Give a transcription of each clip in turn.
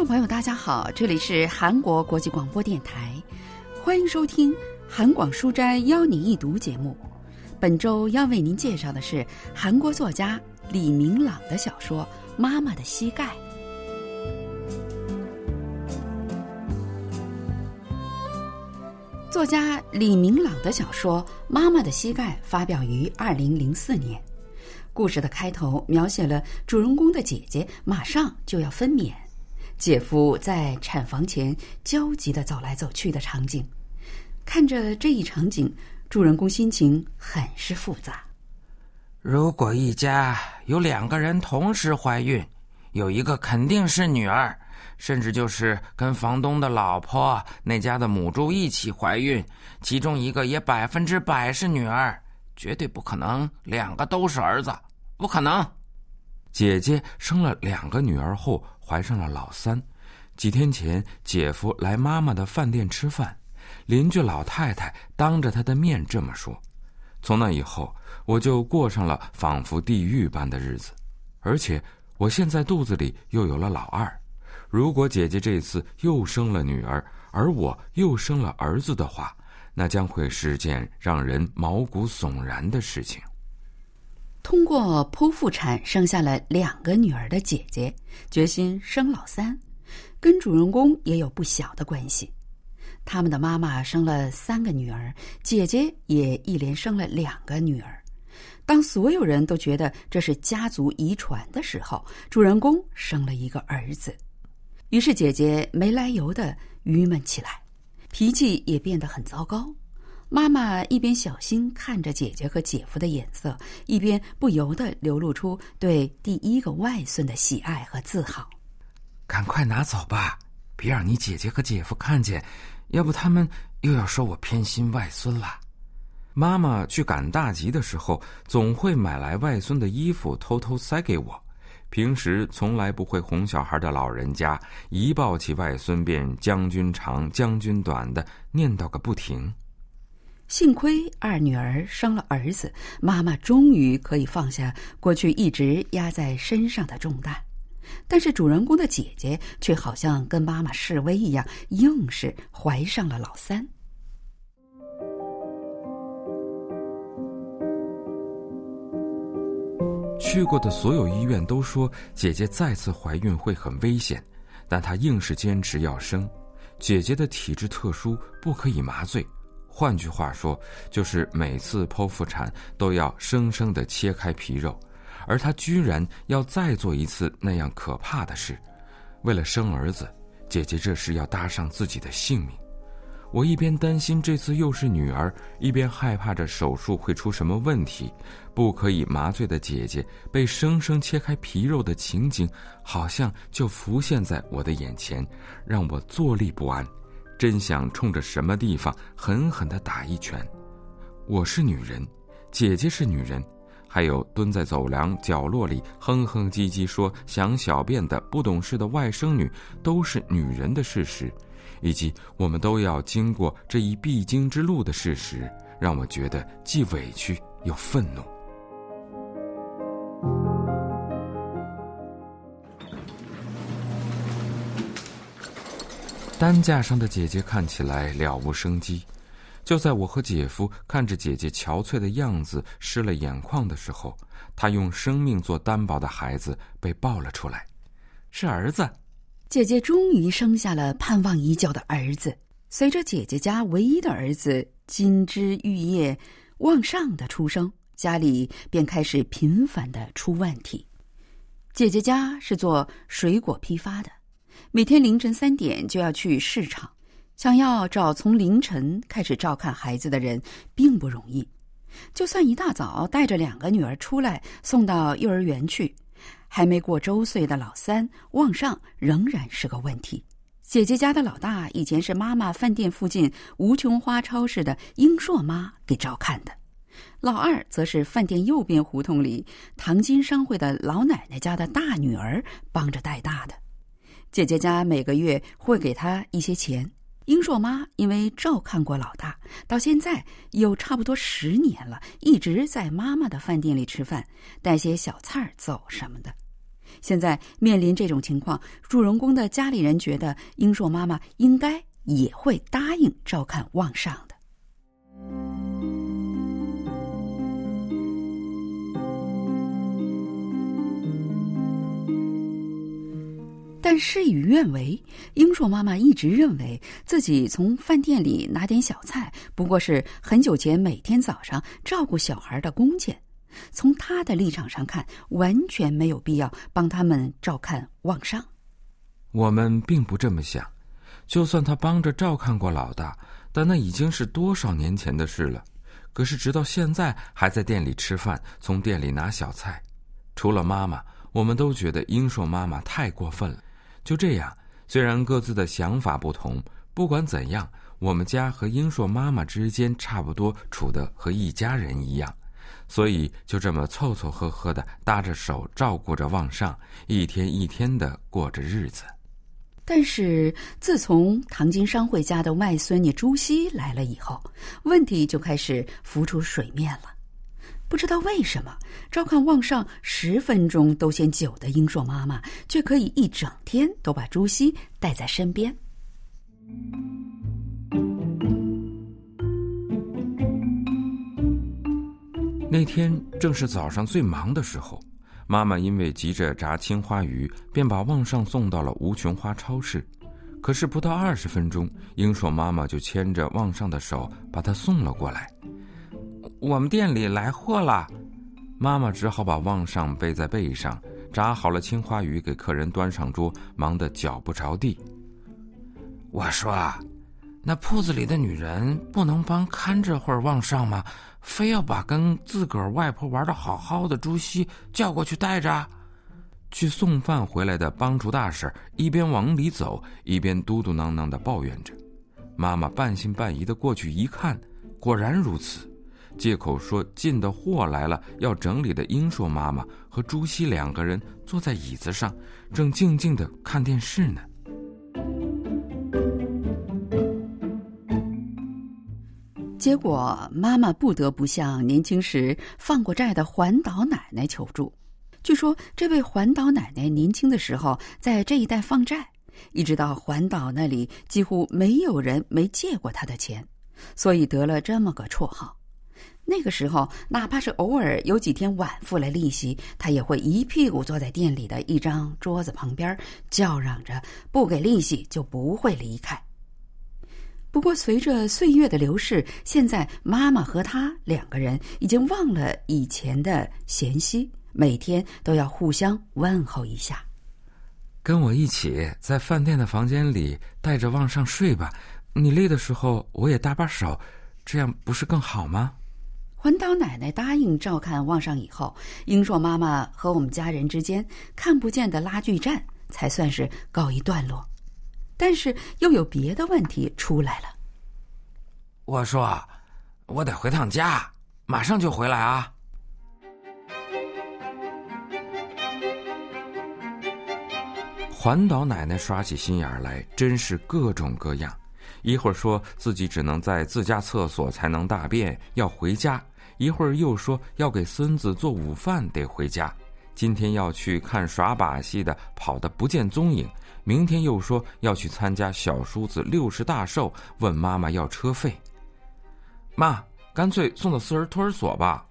众朋友，大家好，这里是韩国国际广播电台，欢迎收听韩广书斋邀你一读节目。本周要为您介绍的是韩国作家李明朗的小说《妈妈的膝盖》。作家李明朗的小说《妈妈的膝盖》发表于二零零四年。故事的开头描写了主人公的姐姐马上就要分娩，姐夫在产房前焦急的走来走去的场景。看着这一场景，主人公心情很是复杂。如果一家有两个人同时怀孕，有一个肯定是女儿。甚至就是跟房东的老婆那家的母猪一起怀孕，其中一个也百分之百是女儿，绝对不可能两个都是儿子，不可能。姐姐生了两个女儿后怀上了老三，几天前姐夫来妈妈的饭店吃饭，邻居老太太当着他的面这么说。从那以后，我就过上了仿佛地狱般的日子，而且我现在肚子里又有了老二。如果姐姐这次又生了女儿，而我又生了儿子的话，那将会是件让人毛骨悚然的事情。通过剖腹产生下了两个女儿的姐姐，决心生老三，跟主人公也有不小的关系。他们的妈妈生了三个女儿，姐姐也一连生了两个女儿。当所有人都觉得这是家族遗传的时候，主人公生了一个儿子。于是姐姐没来由的郁闷起来，脾气也变得很糟糕。妈妈一边小心看着姐姐和姐夫的眼色，一边不由得流露出对第一个外孙的喜爱和自豪。赶快拿走吧，别让你姐姐和姐夫看见，要不他们又要说我偏心外孙了。妈妈去赶大集的时候，总会买来外孙的衣服，偷偷塞给我。平时从来不会哄小孩的老人家，一抱起外孙便将军长将军短的念叨个不停。幸亏二女儿生了儿子，妈妈终于可以放下过去一直压在身上的重担。但是主人公的姐姐却好像跟妈妈示威一样，硬是怀上了老三。去过的所有医院都说姐姐再次怀孕会很危险，但她硬是坚持要生。姐姐的体质特殊，不可以麻醉，换句话说，就是每次剖腹产都要生生的切开皮肉，而她居然要再做一次那样可怕的事。为了生儿子，姐姐这是要搭上自己的性命。我一边担心这次又是女儿，一边害怕着手术会出什么问题。不可以麻醉的姐姐被生生切开皮肉的情景，好像就浮现在我的眼前，让我坐立不安，真想冲着什么地方狠狠的打一拳。我是女人，姐姐是女人，还有蹲在走廊角落里哼哼唧唧说想小便的不懂事的外甥女，都是女人的事实。以及我们都要经过这一必经之路的事实，让我觉得既委屈又愤怒。担架上的姐姐看起来了无生机。就在我和姐夫看着姐姐憔悴的样子湿了眼眶的时候，她用生命做担保的孩子被抱了出来，是儿子。姐姐终于生下了盼望已久的儿子。随着姐姐家唯一的儿子金枝玉叶旺上的出生，家里便开始频繁的出问题。姐姐家是做水果批发的，每天凌晨三点就要去市场，想要找从凌晨开始照看孩子的人并不容易。就算一大早带着两个女儿出来送到幼儿园去。还没过周岁的老三望上仍然是个问题。姐姐家的老大以前是妈妈饭店附近吴琼花超市的英硕妈给照看的，老二则是饭店右边胡同里唐金商会的老奶奶家的大女儿帮着带大的。姐姐家每个月会给她一些钱。英硕妈因为照看过老大，到现在有差不多十年了，一直在妈妈的饭店里吃饭，带些小菜儿走什么的。现在面临这种情况，主人公的家里人觉得英硕妈妈应该也会答应照看望上但事与愿违，英硕妈妈一直认为自己从饭店里拿点小菜，不过是很久前每天早上照顾小孩的工钱。从他的立场上看，完全没有必要帮他们照看望上。我们并不这么想。就算他帮着照看过老大，但那已经是多少年前的事了。可是直到现在还在店里吃饭，从店里拿小菜。除了妈妈，我们都觉得英硕妈妈太过分了。就这样，虽然各自的想法不同，不管怎样，我们家和英硕妈妈之间差不多处得和一家人一样。所以就这么凑凑合合的搭着手照顾着望上，一天一天的过着日子。但是自从唐金商会家的外孙女朱熹来了以后，问题就开始浮出水面了。不知道为什么，照看望上十分钟都嫌久的英硕妈妈，却可以一整天都把朱熹带在身边。那天正是早上最忙的时候，妈妈因为急着炸青花鱼，便把望上送到了吴琼花超市。可是不到二十分钟，英硕妈妈就牵着望上的手把他送了过来。我们店里来货了，妈妈只好把望上背在背上，炸好了青花鱼给客人端上桌，忙得脚不着地。我说。那铺子里的女人不能帮看着会儿望上吗？非要把跟自个儿外婆玩的好好的朱熹叫过去带着。去送饭回来的帮厨大婶一边往里走，一边嘟嘟囔囔的抱怨着。妈妈半信半疑的过去一看，果然如此。借口说进的货来了，要整理的英硕妈妈和朱熹两个人坐在椅子上，正静静的看电视呢。结果，妈妈不得不向年轻时放过债的环岛奶奶求助。据说，这位环岛奶奶年轻的时候在这一带放债，一直到环岛那里几乎没有人没借过她的钱，所以得了这么个绰号。那个时候，哪怕是偶尔有几天晚付了利息，他也会一屁股坐在店里的一张桌子旁边，叫嚷着不给利息就不会离开。不过，随着岁月的流逝，现在妈妈和他两个人已经忘了以前的嫌隙，每天都要互相问候一下。跟我一起在饭店的房间里带着望上睡吧，你累的时候我也搭把手，这样不是更好吗？环岛奶奶答应照看望上以后，英硕妈妈和我们家人之间看不见的拉锯战才算是告一段落。但是又有别的问题出来了。我说：“我得回趟家，马上就回来啊。”环岛奶奶耍起心眼来，真是各种各样。一会儿说自己只能在自家厕所才能大便，要回家；一会儿又说要给孙子做午饭，得回家。今天要去看耍把戏的，跑得不见踪影。明天又说要去参加小叔子六十大寿，问妈妈要车费。妈，干脆送到私人托儿所吧。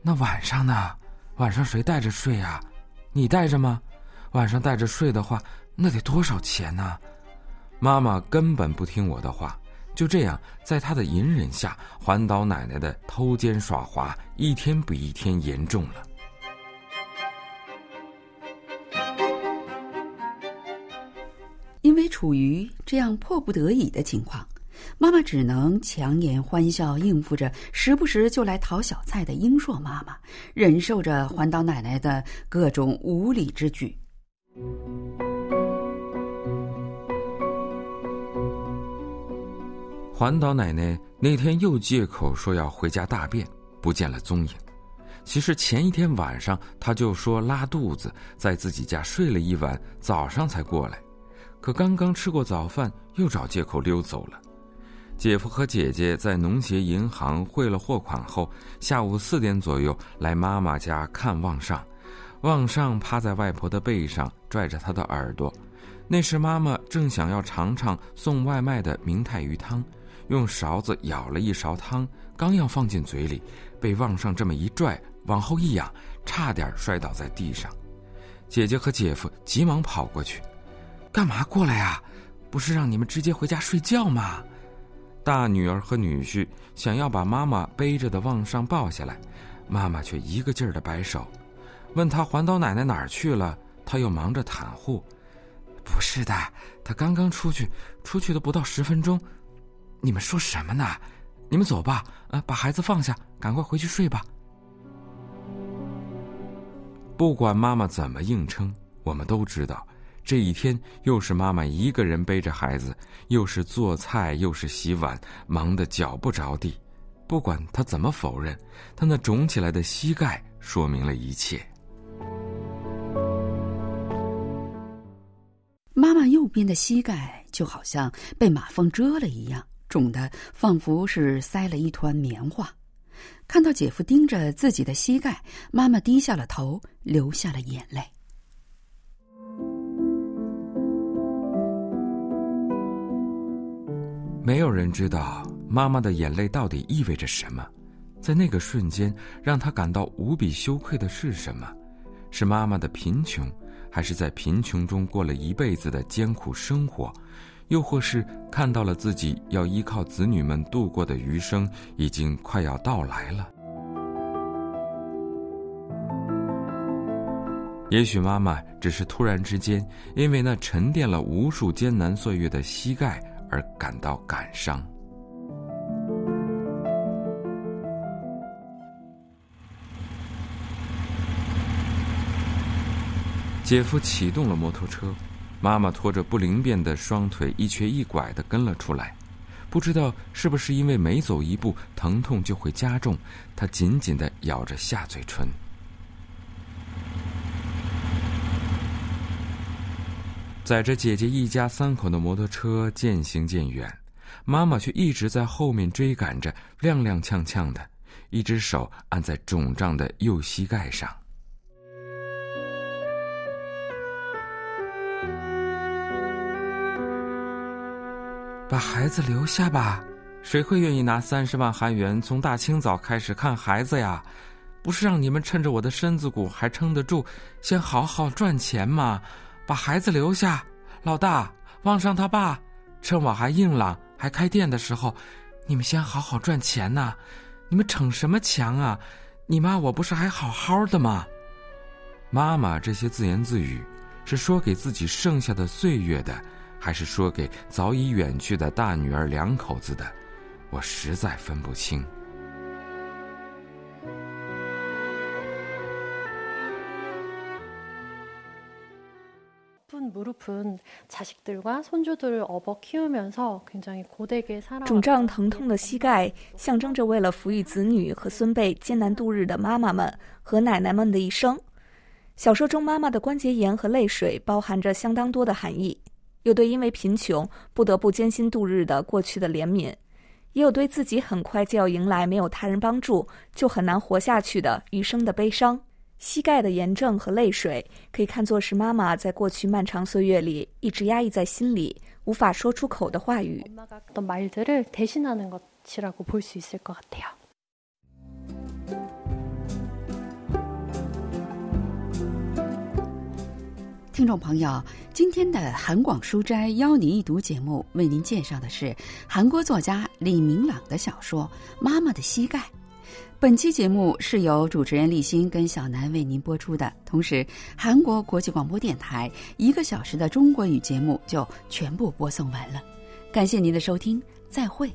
那晚上呢？晚上谁带着睡啊？你带着吗？晚上带着睡的话，那得多少钱呢？妈妈根本不听我的话。就这样，在他的隐忍下，环岛奶奶的偷奸耍滑一天比一天严重了。因为处于这样迫不得已的情况，妈妈只能强颜欢笑应付着时不时就来讨小菜的英硕妈妈，忍受着环岛奶奶的各种无理之举。环岛奶奶那天又借口说要回家大便，不见了踪影。其实前一天晚上，她就说拉肚子，在自己家睡了一晚，早上才过来。可刚刚吃过早饭，又找借口溜走了。姐夫和姐姐在农协银行汇了货款后，下午四点左右来妈妈家看望上。望上趴在外婆的背上，拽着她的耳朵。那时妈妈正想要尝尝送外卖的明太鱼汤，用勺子舀了一勺汤，刚要放进嘴里，被往上这么一拽，往后一仰，差点摔倒在地上。姐姐和姐夫急忙跑过去：“干嘛过来呀？不是让你们直接回家睡觉吗？”大女儿和女婿想要把妈妈背着的往上抱下来，妈妈却一个劲儿的摆手，问他环岛奶奶哪儿去了，他又忙着袒护。不是的，他刚刚出去，出去的不到十分钟。你们说什么呢？你们走吧，呃，把孩子放下，赶快回去睡吧。不管妈妈怎么硬撑，我们都知道，这一天又是妈妈一个人背着孩子，又是做菜又是洗碗，忙得脚不着地。不管她怎么否认，她那肿起来的膝盖说明了一切。妈妈右边的膝盖就好像被马蜂蛰了一样，肿的仿佛是塞了一团棉花。看到姐夫盯着自己的膝盖，妈妈低下了头，流下了眼泪。没有人知道妈妈的眼泪到底意味着什么，在那个瞬间，让她感到无比羞愧的是什么？是妈妈的贫穷。还是在贫穷中过了一辈子的艰苦生活，又或是看到了自己要依靠子女们度过的余生已经快要到来了。也许妈妈只是突然之间因为那沉淀了无数艰难岁月的膝盖而感到感伤。姐夫启动了摩托车，妈妈拖着不灵便的双腿一瘸一拐的跟了出来。不知道是不是因为每走一步疼痛就会加重，她紧紧的咬着下嘴唇。载着姐姐一家三口的摩托车渐行渐远，妈妈却一直在后面追赶着，踉踉跄跄的，一只手按在肿胀的右膝盖上。把孩子留下吧，谁会愿意拿三十万韩元从大清早开始看孩子呀？不是让你们趁着我的身子骨还撑得住，先好好赚钱吗？把孩子留下，老大，望上他爸，趁我还硬朗还开店的时候，你们先好好赚钱呐！你们逞什么强啊？你妈我不是还好好的吗？妈妈这些自言自语，是说给自己剩下的岁月的。还是说给早已远去的大女儿两口子的，我实在分不清。肿胀疼痛的膝盖，象征着为了抚育子女和孙辈艰难度日的妈妈们和奶奶们的一生。小说中妈妈的关节炎和泪水，包含着相当多的含义。有对因为贫穷不得不艰辛度日的过去的怜悯，也有对自己很快就要迎来没有他人帮助就很难活下去的余生的悲伤。膝盖的炎症和泪水，可以看作是妈妈在过去漫长岁月里一直压抑在心里、无法说出口的话语。听众朋友，今天的韩广书斋邀您一读节目，为您介绍的是韩国作家李明朗的小说《妈妈的膝盖》。本期节目是由主持人立新跟小南为您播出的，同时韩国国际广播电台一个小时的中国语节目就全部播送完了。感谢您的收听，再会。